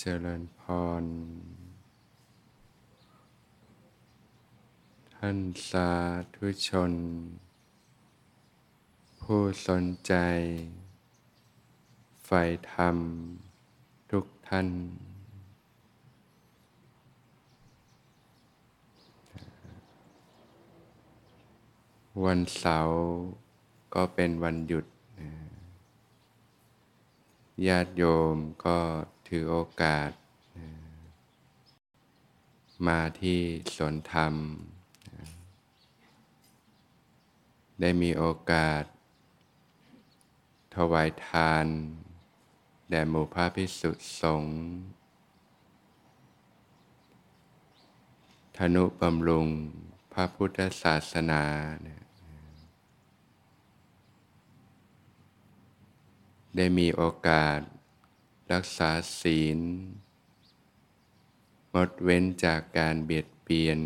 เจริญพร ท่านสาธุชน ผู้สนใจใฝ่ธรรม ทุกท่าน วันเสาร์ก็เป็นวันหยุดญาติโยมก็ ถือโอกาส มาที่สวนธรรม ได้มีโอกาส ถวายทาน แด่หมู่พระพิสุสงฆ์ธนุบำรุงพระพุทธศาสนานะได้มีโอกาส รักษาศีล งดเว้นจากการเบียดเบียน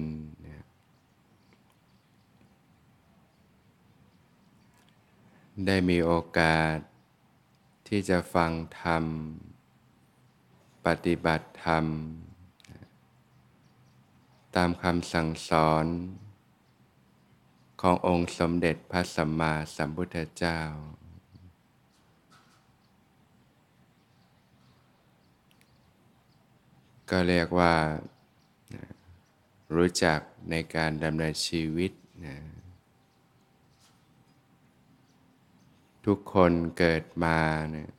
ได้มีโอกาสที่จะฟังธรรม ปฏิบัติธรรม ตามคำสั่งสอน ขององค์สมเด็จพระสัมมาสัมพุทธเจ้า ก็เรียกว่ารู้จักในการดำเนินชีวิตนะทุกคนเกิดมาเนี่ย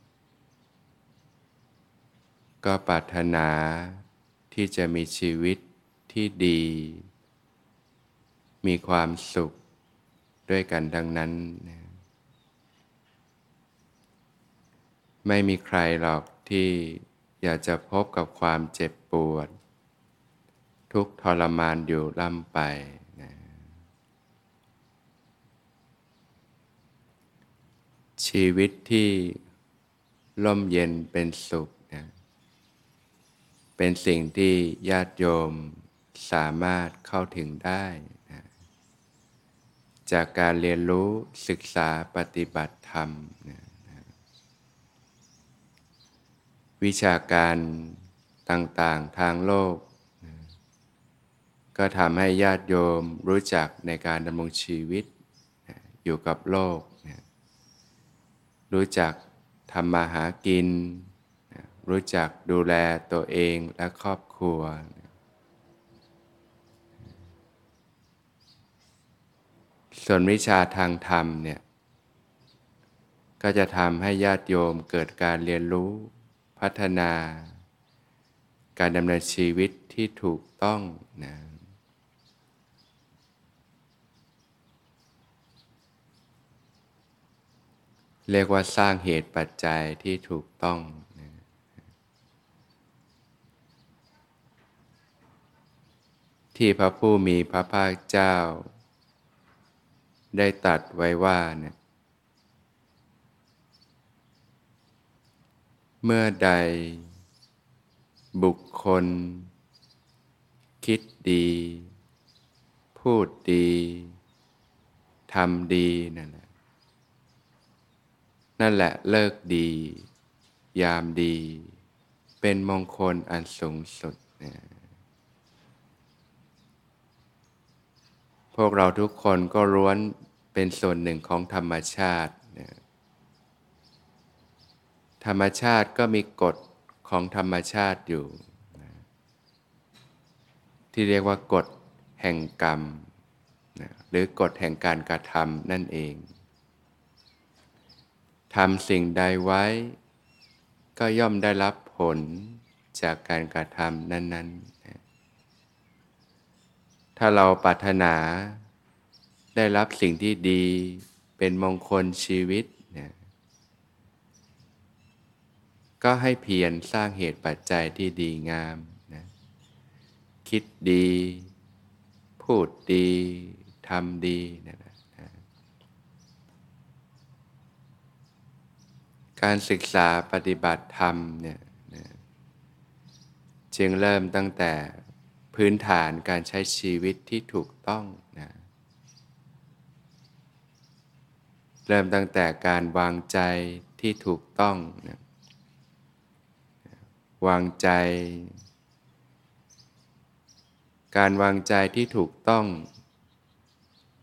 ก็ปรารถนาที่จะมีชีวิตที่ดี มีความสุขด้วยกันดังนั้นนะไม่มีใครหรอกที่อยากจะพบกับความเจ็บ ปวด ทุกทรมานอยู่ล่ำไปนะชีวิตที่ร่มเย็นเป็นสุขนะเป็นสิ่งที่ญาติโยมสามารถเข้าถึงได้นะจากการเรียนรู้ศึกษาปฏิบัติธรรมนะวิชาการ ต่างๆ ทางโลก ก็ทำให้ญาติโยมรู้จักในการดำรงชีวิตอยู่กับโลก รู้จักทำมาหากิน รู้จักดูแลตัวเองและครอบครัว ส่วนวิชาทางธรรมเนี่ยก็จะทำให้ญาติโยมเกิดการเรียนรู้พัฒนา การดำเนินชีวิตที่ถูกต้องนะเรียกว่าสร้างเหตุปัจจัยที่ถูกต้องนะที่พระผู้มีพระภาคเจ้า ได้ตัดไว้ว่าเนี่ยเมื่อใด บุคคล คิดดี พูดดีทำดีนั่นแหละนั่นแหละเลิกดี ยามดี เป็นมงคลอันสูงสุดนะพวกเราทุกคนก็ล้วนเป็นส่วนหนึ่งของธรรมชาตินะธรรมชาติก็มีกฎ ของธรรมชาติอยู่ ที่เรียกว่ากฎแห่งกรรม หรือกฎแห่งการกระทำนั่นเองทำสิ่งใดไว้ ก็ย่อมได้รับผลจากการกระทำนั้น ๆ ถ้าเราปรารถนาได้รับสิ่งที่ดีเป็นมงคลชีวิตนะ ก็ให้เพียรสร้างเหตุปัจจัยที่ดีงามนะคิดดี พูดดีทำดีนะนะการศึกษาปฏิบัติธรรมเนี่ยนะจึงเริ่มตั้งแต่พื้นฐานการใช้ชีวิตที่ถูกต้องนะเริ่มตั้งแต่การวางใจที่ถูกต้องนะ วางใจ การวางใจที่ถูกต้อง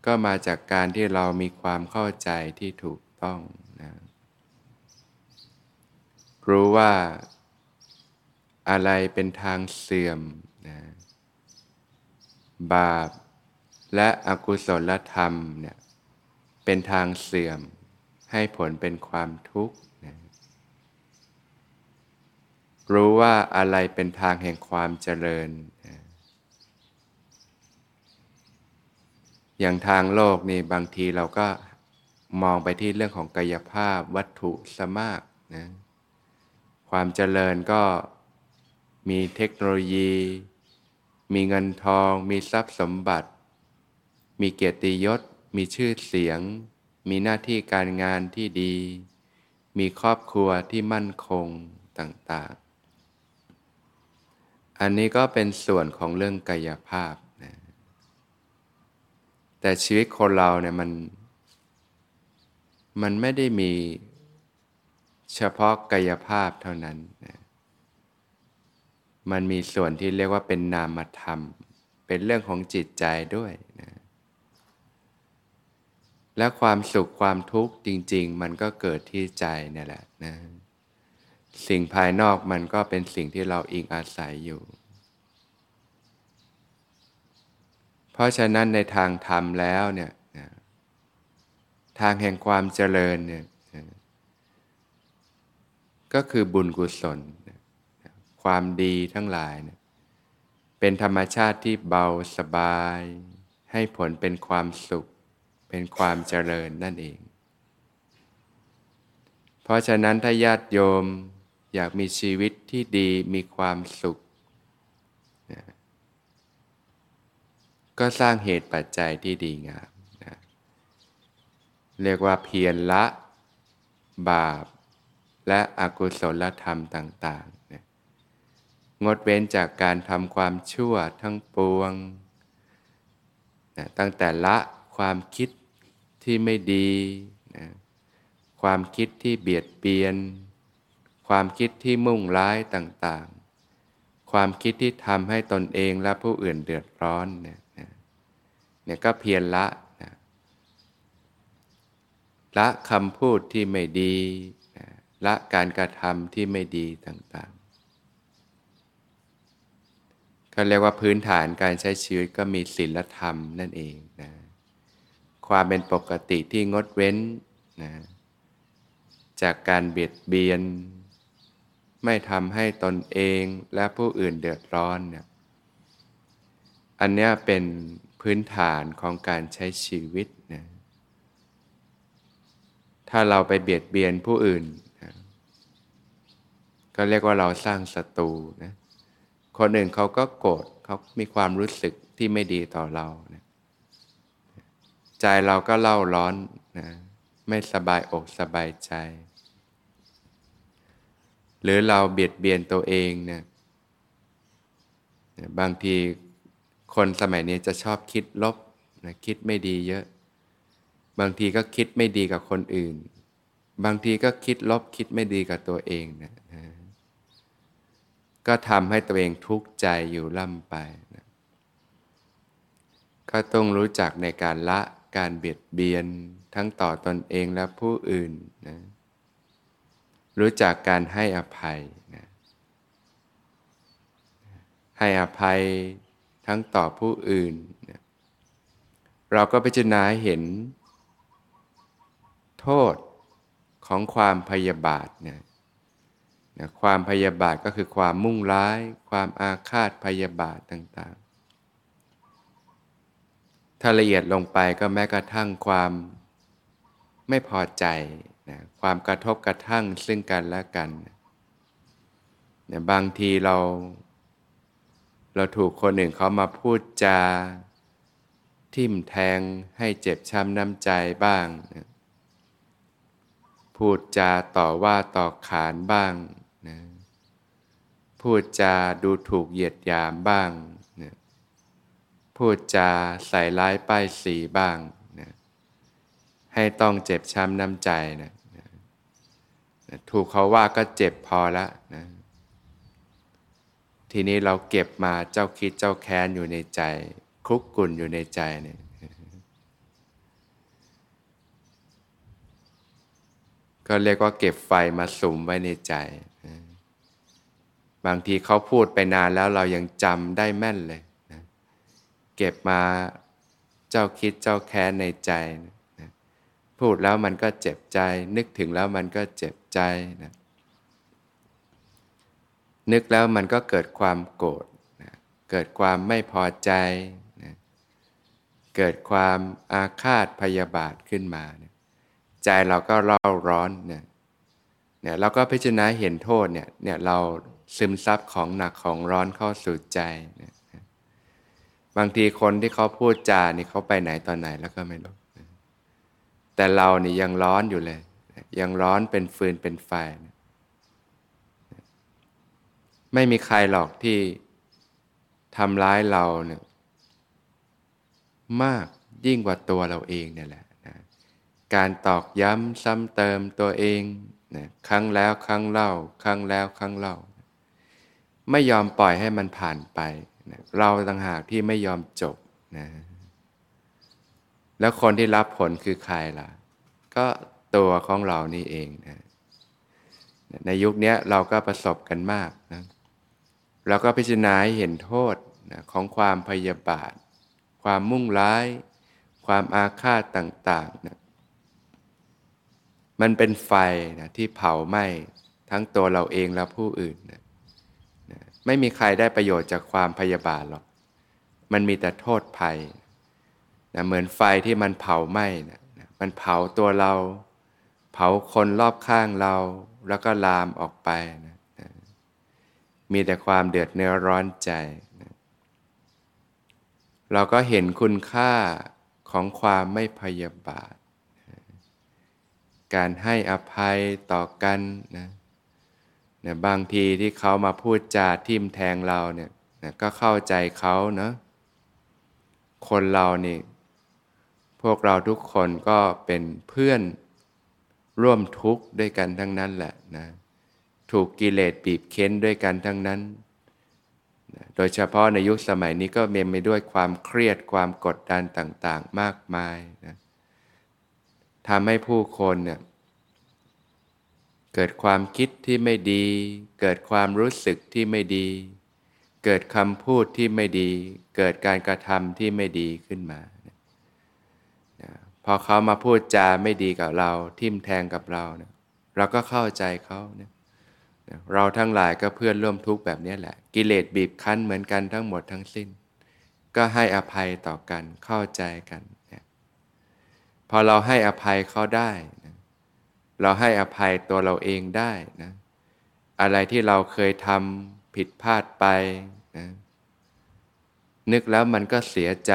ก็มาจากการที่เรามีความเข้าใจที่ถูกต้องนะรู้ว่าอะไรเป็นทางเสื่อมนะบาปและอกุศลธรรมเนี่ยเป็นทางเสื่อมให้ผลเป็นความทุกข์นะ รู้ว่าอะไรเป็นทางแห่งความเจริญ อย่างทางโลกนี่บางทีเราก็มองไปที่เรื่องของกายภาพวัตถุสมากนะความเจริญก็มีเทคโนโลยี มีเงินทอง มีทรัพย์สมบัติ มีเกียรติยศ มีชื่อเสียง มีหน้าที่การงานที่ดี มีครอบครัวที่มั่นคงต่างๆ อันนี้ก็เป็นส่วนของเรื่องกายภาพนะแต่ชีวิตคนเราเนี่ยมัน มันไม่ได้มีเฉพาะกายภาพเท่านั้นนะมันมีส่วนที่เรียกว่าเป็นนามธรรม เป็นเรื่องของจิตใจด้วยนะและความสุขความทุกข์จริง ๆ มันก็เกิดที่ใจนี่แหละนะ สิ่งภายนอกมันก็เป็นสิ่งที่เราอิงอาศัยอยู่ เพราะฉะนั้นในทางธรรมแล้วเนี่ยทางแห่งความเจริญเนี่ยก็คือบุญกุศล ความดีทั้งหลายเยเป็นธรรมชาติที่เบาสบาย ให้ผลเป็นความสุข เป็นความเจริญนั่นเอง เพราะฉะนั้นถ้าญาติโยม อยากมีชีวิตที่ดีมีความสุขก็สร้างเหตุปัจจัยที่ดีงามนะเรียกว่าเพียรละบาป และอกุศลธรรมต่างๆงดเว้นจากการทำความชั่วทั้งปวงนะตั้งแต่ละความคิดที่ไม่ดีนะความคิดที่เบียดเบียน ความคิดที่มุ่งร้ายต่างๆ ความคิดที่ทำให้ตนเองและผู้อื่นเดือดร้อนเนี่ยเนี่ยก็เพียรละนะละคำพูดที่ไม่ดีนะละการกระทำที่ไม่ดีต่างๆก็เรียกว่าพื้นฐานการใช้ชีวิตก็มีศีลธรรมนั่นเองนะความเป็นปกติที่งดเว้นนะจากการเบียดเบียน ไม่ทำให้ตนเองและผู้อื่นเดือดร้อนเนี่ยอันนี้เป็นพื้นฐานของการใช้ชีวิตนะถ้าเราไปเบียดเบียนผู้อื่นนะก็เรียกว่าเราสร้างศัตรูนะคนอื่นเขาก็โกรธเขามีความรู้สึกที่ไม่ดีต่อเรานะใจเราก็เล่าร้อนนะไม่สบายอกสบายใจ หรือเราเบียดเบียนตัวเองเนะบางทีคนสมัยนี้จะชอบคิดลบนะคิดไม่ดีเยอะ บางทีก็คิดไม่ดีกับคนอื่น บางทีก็คิดลบคิดไม่ดีกับตัวเองนะก็ทำให้ตัวเองทุกข์ใจอยู่ล่ำไปนะก็ต้องรู้จักในการละการเบียดเบียนทั้งต่อตอนเองและผู้อื่นนะ รู้จักการให้อภัยนะให้อภัยทั้งต่อผู้อื่นนะเราก็พิจารณาเห็น โทษของความพยาบาทนะนะความพยาบาทก็คือความมุ่งร้าย ความอาฆาตพยาบาทต่างๆ ถ้าละเอียดลงไปก็แม้กระทั่งความไม่พอใจ นะความกระทบกระทั่งซึ่งกันและกันนะบางทีเรา เราถูกคนอื่นเขามาพูดจา ทิ่มแทงให้เจ็บช้ำน้ำใจบ้างนะพูดจาต่อว่าต่อขานบ้างนะพูดจาดูถูกเหยียดยามบ้างนะพูดจาใส่ร้ายป้ายสีบ้างนะให้ต้องเจ็บช้ำน้ำใจนะ ถูกเขาว่าก็เจ็บพอละนะทีนี้เราเก็บมาเจ้าคิดเจ้าแค้นอยู่ในใจคุกกุ่นอยู่ในใจเนี่ยก็เรียกว่าเก็บไฟมาสุมไว้ในใจ บางทีเขาพูดไปนานแล้วเรายังจำได้แม่นเลย เก็บมาเจ้าคิดเจ้าแค้นในใจนะ พูดแล้วมันก็เจ็บใจ นึกถึงแล้วมันก็เจ็บใจนะนึกแล้วมันก็เกิดความโกรธนะเกิดความไม่พอใจนะเกิดความอาฆาตพยาบาทขึ้นมานะใจเราก็เล่าร้อนเนี่ยเนี่ยเราก็พิจารณาเห็นโทษเนี่ยเนี่ยเราซึมซับของหนักของร้อนเข้าสู่ใจนี่ยบางทีคนที่เขาพูดจานี่เขาไปไหนตอนไหนแล้วก็ไม่รู้ แต่เรานี่ยังร้อนอยู่เลย ยังร้อนเป็นฟืนเป็นไฟ ไม่มีใครหรอกที่ทำร้ายเราเนี่ยมากยิ่งกว่าตัวเราเองเนี่ยแหละการตอกย้ำซ้ำเติมตัวเองนะครั้งแล้วครั้งเล่า ครั้งแล้วครั้งเล่า ไม่ยอมปล่อยให้มันผ่านไปนะเราต่างหากที่ไม่ยอมจบนะ แล้วคนที่รับผลคือใครล่ะ ก็ตัวของเรานี่เองนะในยุคนี้เราก็ประสบกันมากนะเราก็พิจารณาเห็นโทษนะของความพยาบาท ความมุ่งร้าย ความอาฆาตต่างๆนะมันเป็นไฟนะที่เผาไหม้ทั้งตัวเราเองและผู้อื่นนะนะไม่มีใครได้ประโยชน์จากความพยาบาทหรอก มันมีแต่โทษภัย นะเหมือนไฟที่มันเผาไหม้นะมันเผาตัวเรา เผาคนรอบข้างเรา แล้วก็ลามออกไปนะนะมีแต่ความเดือดเนื้อร้อนใจนะเราก็เห็นคุณค่าของความไม่พยาบาทการให้อภัยต่อกันนะนี่ยบางทีที่เขามาพูดจาทิมแทงเราเนี่ยนะก็เข้าใจเขาเนาะคนเรานี่ พวกเราทุกคนก็เป็นเพื่อนร่วมทุกข์ด้วยกันทั้งนั้นแหละนะถูกกิเลสบีบเค้นด้วยกันทั้งนั้นนะโดยเฉพาะในยุคสมัยนี้ก็เมมไปด้วยความเครียดความกดดันต่างๆ มากมายนะทำให้ผู้คนเนี่ยเกิดความคิดที่ไม่ดี เกิดความรู้สึกที่ไม่ดี เกิดคำพูดที่ไม่ดี เกิดการกระทำที่ไม่ดีขึ้นมา อเขามาพูดจาไม่ดีกับเรา ทิ่มแทงกับเราเนี่ยเราก็เข้าใจเขาเนี่ยเราทั้งหลายก็เพื่อนร่วมทุกข์แบบนี้แหละ กิเลสบีบคั้นเหมือนกันทั้งหมดทั้งสิ้น ก็ให้อภัยต่อกันเข้าใจกันพอเราให้อภัยเขาได้นะเราให้อภัยตัวเราเองได้นะอะไรที่เราเคยทำผิดพลาดไปนะนึกแล้วมันก็เสียใจ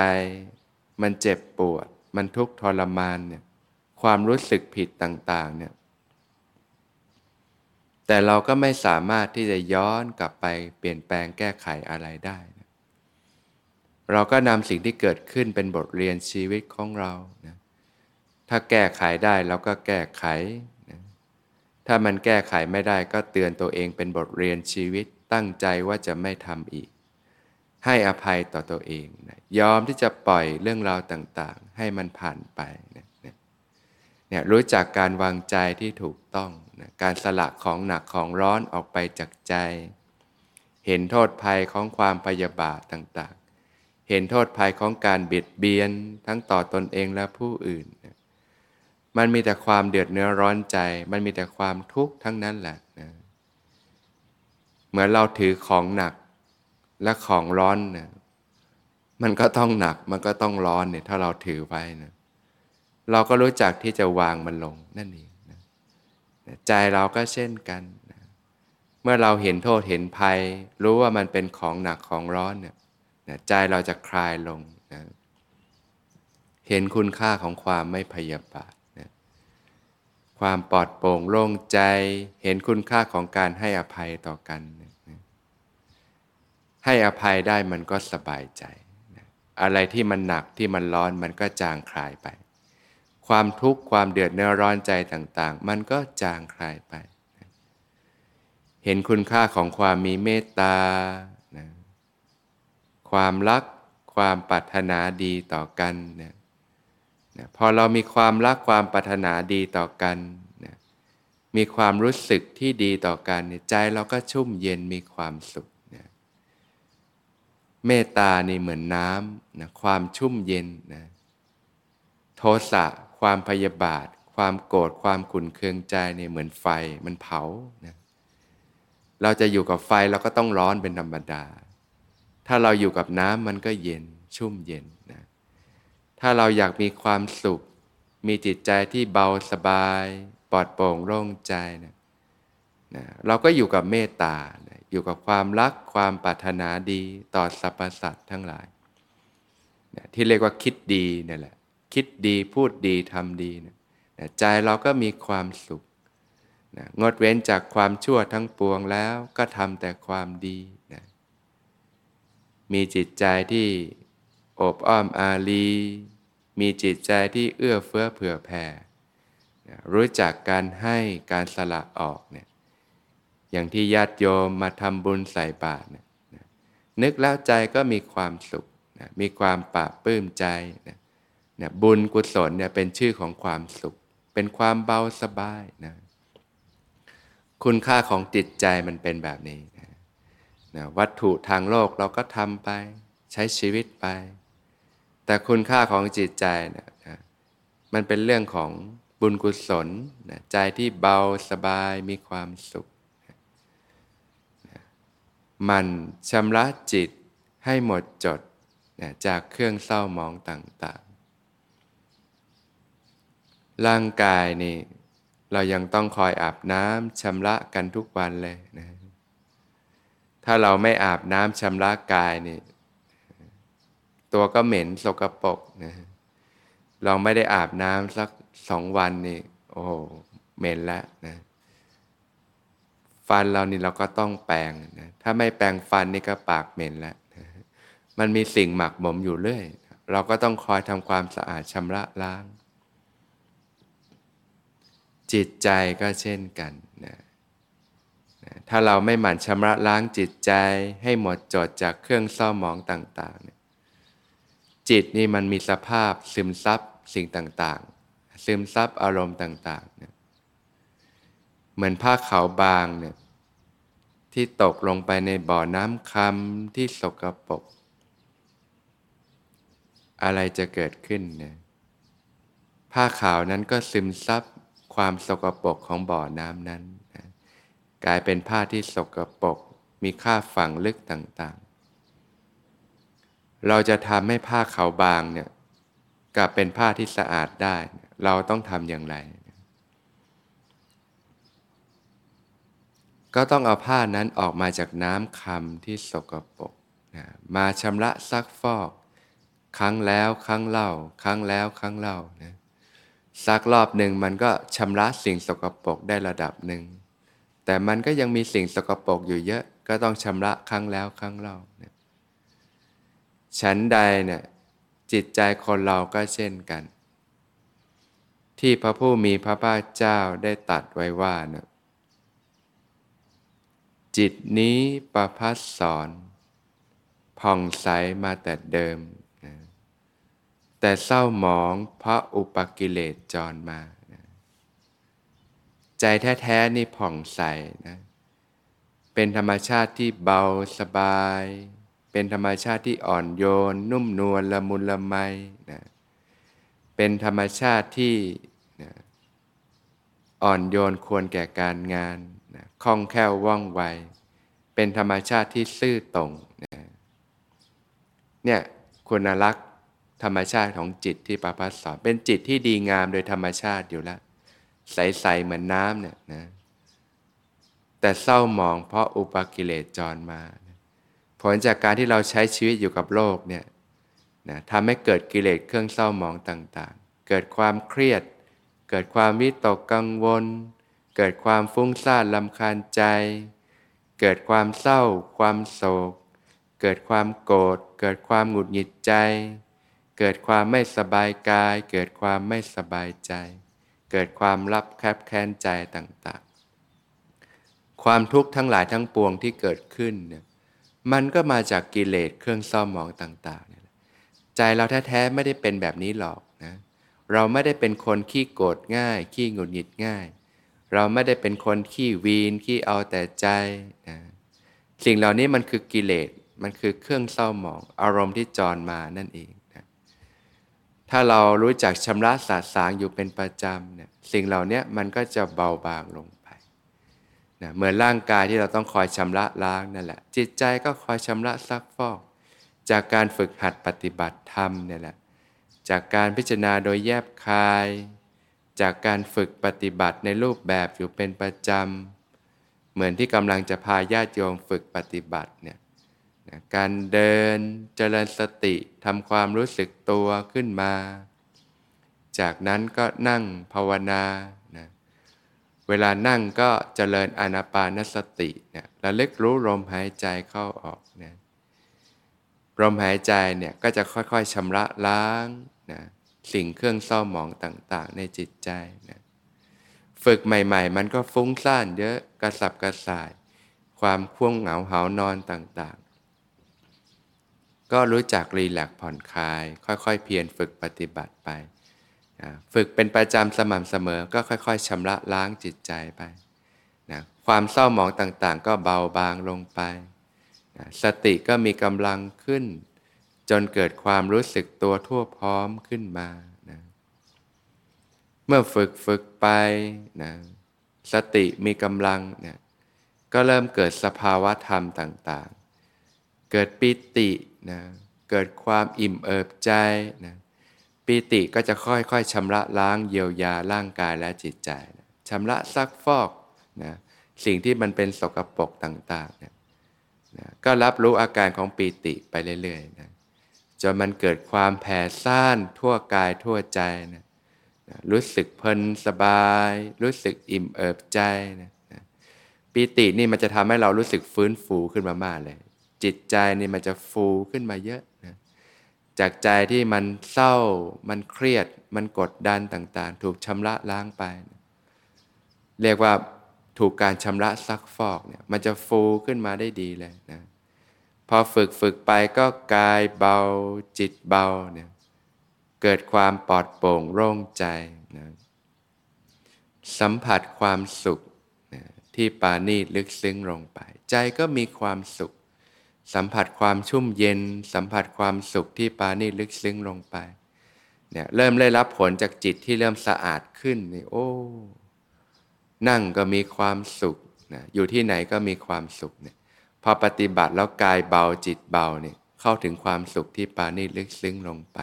มันเจ็บปวด มันทุกข์ทรมานเนี่ยความรู้สึกผิดต่างๆเนี่ยแต่เราก็ไม่สามารถที่จะย้อนกลับไปเปลี่ยนแปลงแก้ไขอะไรได้นะเราก็นำสิ่งที่เกิดขึ้นเป็นบทเรียนชีวิตของเรานะถ้าแก้ไขได้เราก็แก้ไขนะถ้ามันแก้ไขไม่ได้ก็เตือนตัวเองเป็นบทเรียนชีวิตตั้งใจว่าจะไม่ทำอีก ให้อภัยต่อตัวเองนะยอมที่จะปล่อยเรื่องราวต่างๆ ให้มันผ่านไปนะเนี่ยรู้จักการวางใจที่ถูกต้องนะการสละของหนักของร้อนออกไปจากใจ เห็นโทษภัยของความพยาบาทต่างๆ เห็นโทษภัยของการเบียดเบียนทั้งต่อตนเองและผู้อื่นนะมันมีแต่ความเดือดเนื้อร้อนใจ มันมีแต่ความทุกข์ทั้งนั้นแหละนะเหมือนเราถือของหนัก และของร้อนเนะมันก็ต้องหนักมันก็ต้องร้อนเนี่ยถ้าเราถือไว้นะเราก็รู้จักที่จะวางมันลงนั่นเองนะใจเราก็เช่นกันนะเมื่อเราเห็นโทษเห็นภัย รู้ว่ามันเป็นของหนักของร้อนเนี่ยใจเราจะคลายลงนะเห็นคุณค่าของความไม่พยาบาทความปลอดโปร่งโล่งใจ เห็นคุณค่าของการให้อภัยต่อกัน ให้อภัยได้มันก็สบายใจ อะไรที่มันหนักที่มันร้อนมันก็จางคลายไป ความทุกข์ความเดือดเนื้อร้อนใจต่างๆ มันก็จางคลายไป เห็นคุณค่าของความมีเมตตา ความรัก ความปรารถนาดีต่อกันนะพอเรามีความรักความปรารถนาดีต่อกันมีความรู้สึกที่ดีต่อกันใจเราก็ชุ่มเย็นมีความสุข เมตตานี่เหมือนน้ำนะความชุ่มเย็นนะโทสะความพยาบาท ความโกรธความขุนเคืองใจเนี่ยเหมือนไฟมันเผานะเราจะอยู่กับไฟเราก็ต้องร้อนเป็นธรรมดา ถ้าเราอยู่กับน้ำมันก็เย็นชุ่มเย็นนะถ้าเราอยากมีความสุข มีจิตใจที่เบาสบาย ปลอดโปร่งโล่งใจนะนะเราก็อยู่กับเมตตา อยู่กับความรักความปรารถนาดีต่อสรรพสัตว์ทั้งหลายนะที่เรียกว่าคิดดีนี่แหละ คิดดีพูดดีทำดีนะนะใจเราก็มีความสุขนะงดเว้นจากความชั่วทั้งปวงแล้วก็ทำแต่ความดีนะมีจิตใจที่อบอ้อมอารี มีจิตใจที่เอื้อเฟื้อเผื่อแผ่รู้จักการให้การสละออกเนี่ย อย่างที่ญาติโยมมาทำบุญใส่บาตรนี่ยนึกแล้วใจก็มีความสุขนะมีความปราบปลื้มใจนะนะบุญกุศลเนี่ยเป็นชื่อของความสุข เป็นความเบาสบายนะคุณค่าของจิตใจมันเป็นแบบนี้นะนะวัตถุทางโลกเราก็ทำไป ใช้ชีวิตไป แต่คุณค่าของจิตใจเนี่ยนะมันเป็นเรื่องของบุญกุศลนะใจที่เบาสบายมีความสุข มันชำระจิตให้หมดจดจากเครื่องเศร้ามองต่างๆ ร่างกายนี่เรายังต้องคอยอาบน้ำชำระกันทุกวันเลยนะถ้าเราไม่อาบน้ำชำระกายนี่ตัวก็เหม็นสกรปรกนะเราไม่ได้อาบน้ำสักสองวันนี่โอ้โหเหม็นแล้วนะ ฟันเรานี่เราก็ต้องแปรงนะถ้าไม่แปรงฟันนี่ก็ปากเหม็นแล้วนะมันมีสิ่งหมักหมมอยู่เรื่อย เราก็ต้องคอยทำความสะอาดชำระล้าง จิตใจก็เช่นกันนะถ้าเราไม่หมั่นชำระล้างจิตใจให้หมดจดจากเครื่องเศร้าหมองต่างๆ จิตนี่มันมีสภาพซึมซับสิ่งต่างๆ ซึมซับอารมณ์ต่างๆนี่ย เหมือนผ้าขาวบางเนี่ยที่ตกลงไปในบ่อน้ำคำที่สกปรกอะไรจะเกิดขึ้นเนี่ยผ้าขาวนั้นก็ซึมซับความสกปรกของบ่อน้ำนั้นนะกลายเป็นผ้าที่สกปรกมีค่าฝังลึกต่างๆ เราจะทำให้ผ้าขาวบางเนี่ยกลับเป็นผ้าที่สะอาดได้ เราต้องทำอย่างไร ก็ต้องเอาผ้านั้นออกมาจากน้ำคำที่สกปรกนะมาชำระซักฟอก ครั้งแล้วครั้งเล่า ครั้งแล้วครั้งเล่านะซักรอบหนึ่งมันก็ชำระสิ่งสกปรกได้ระดับหนึ่ง แต่มันก็ยังมีสิ่งสกปรกอยู่เยอะก็ต้องชำระครั้งแล้วครั้งเล่านะฉันใดเนี่ยจิตใจคนเราก็เช่นกัน ที่พระผู้มีพระภาคเจ้าได้ตัดไว้ว่าเนี่ย จิตนี้ประพัสสอนผ่องใสมาแต่เดิมนะแต่เศร้าหมองเพราะอุปกิเลสจรมานะใจแท้ๆนี่ผ่องใสนะเป็นธรรมชาติที่เบาสบาย เป็นธรรมชาติที่อ่อนโยน นุ่มนวลละมุนละไมนะเป็นธรรมชาติที่นะอ่อนโยนควรแก่การงาน คล่องแคล่วว่องไว เป็นธรรมชาติที่ซื่อตรงนะเนี่ยคุณลักษณ์ธรรมชาติของจิตที่ปาพัสสอนเป็นจิตที่ดีงามโดยธรรมชาติอยู่แล้ว ใส ๆ เหมือนน้ำเนี่ยนะแต่เศร้าหมองเพราะอุปกิเลสจรมาผลจากการที่เราใช้ชีวิตอยู่กับโลกเนี่ยนะทำให้เกิดกิเลสเครื่องเศร้าหมองต่างๆ เกิดความเครียด เกิดความวิตกกังวล เกิดความฟุ้งซ่านลำคาญใจ เกิดความเศร้า ความโศก เกิดความโกรธ เกิดความหงุดหงิดใจ เกิดความไม่สบายกาย เกิดความไม่สบายใจ เกิดความรับแคบแค้นใจต่างๆ ความทุกข์ทั้งหลายทั้งปวงที่เกิดขึ้นเนี่ยมันก็มาจากกิเลสเครื่องเศร้าหมองต่างๆใจเราแท้ๆไม่ได้เป็นแบบนี้หรอกนะ เราไม่ได้เป็นคนขี้โกรธง่าย ขี้หงุดหงิดง่าย เราไม่ได้เป็นคนขี้วีนขี้เอาแต่ใจนะสิ่งเหล่านี้มันคือกิเลสมันคือเครื่องเศร้าหมอง อารมณ์ที่จรมานั่นเองนะถ้าเรารู้จักชำระสาสางอยู่เป็นประจำเนี่ยสิ่งเหล่านี้มันก็จะเบาบางลงไปนะเหมือนร่างกายที่เราต้องคอยชำระล้างนั่นแหละ จิตใจก็คอยชำระซักฟอก จากการฝึกหัดปฏิบัติธรรมเนี่ยแหละจากการพิจารณาโดยแยบคาย จากการฝึกปฏิบัติในรูปแบบอยู่เป็นประจำ เหมือนที่กำลังจะพาญาติโยมฝึกปฏิบัติเนี่ยนะการเดินเจริญสติทำความรู้สึกตัวขึ้นมา จากนั้นก็นั่งภาวนานะเวลานั่งก็เจริญอานาปานสติเนี่ยระลึกรู้ลมหายใจเข้าออกนะลมหายใจเนี่ยก็จะค่อยๆชำระล้างนะ สิ่งเครื่องเศร้าหมองต่างๆ ในจิตใจนะฝึกใหม่ ๆ มันก็ฟุ้งซ่านเยอะกระสับกระส่าย ความควงเหงาเหานอนต่างๆ ก็รู้จักรีแลกผ่อนคลาย ค่อยๆ เพียรฝึกปฏิบัติไปนะฝึกเป็นประจำสม่ำเสมอก็ค่อย ๆชำระล้างจิตใจไปนะความเศร้าหมองต่างๆ ก็เบาบางลงไปนะสติก็มีกำลังขึ้น จนเกิดความรู้สึกตัวทั่วพร้อมขึ้นมาเมื่อฝึกฝึกไปนะสติมีกำลังเนี่ยก็เริ่มเกิดสภาวะธรรมต่างๆ เกิดปิตินะเกิดความอิ่มเอิบใจนะปิติก็จะค่อยๆชำระล้างเยียวยาร่างกายและจิตใจนะชำระซักฟอกนะสิ่งที่มันเป็นสกปรกต่างๆนะนะก็รับรู้อาการของปิติไปเรื่อยๆนะ จนมันเกิดความแผ่ซ่านทั่วกายทั่วใจนะรู้สึกเพลินสบาย รู้สึกอิ่มเอิบใจนะปีตินี่มันจะทำให้เรารู้สึกฟื้นฟูขึ้นมามากเลย จิตใจนี่มันจะฟูขึ้นมาเยอะนะจากใจที่มันเศร้า มันเครียด มันกดดันต่างๆ ถูกชำระล้างไปนะเรียกว่าถูกการชำระซักฟอกเนี่ยมันจะฟูขึ้นมาได้ดีเลยนะ พอฝึกฝึกไปก็กายเบาจิตเบาเนี่ยเกิดความปลอดโปร่งโล่งใจนะสัมผัสความสุขนะที่ปานีลึกซึ้งลงไป ใจก็มีความสุข สัมผัสความชุ่มเย็น สัมผัสความสุขที่ปานีลึกซึ้งลงไปเนี่ยเริ่มได้รับผลจากจิตที่เริ่มสะอาดขึ้นนี่โอ้ นั่งก็มีความสุขนะอยู่ที่ไหนก็มีความสุขเนี่ย พอปฏิบัติแล้วกายเบาจิตเบาเนี่ยเข้าถึงความสุขที่ปานีลึกซึ้งลงไป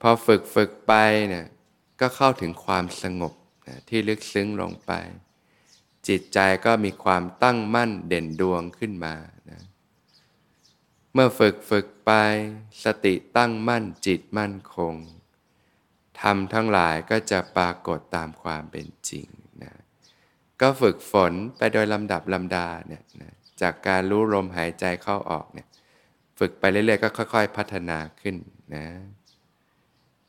พอฝึกฝึกไปเนี่ยก็เข้าถึงความสงบนะที่ลึกซึ้งลงไป จิตใจก็มีความตั้งมั่นเด่นดวงขึ้นมานะเมื่อฝึกฝึกไป สติตั้งมั่นจิตมั่นคงทำทั้งหลายก็จะปรากฏตามความเป็นจริงนะก็ฝึกฝนไปโดยลำดับลำดาเนี่ยนะ จากการรู้ลมหายใจเข้าออกเนี่ยฝึกไปเรื่อยๆก็ค่อย ๆ พัฒนาขึ้นนะ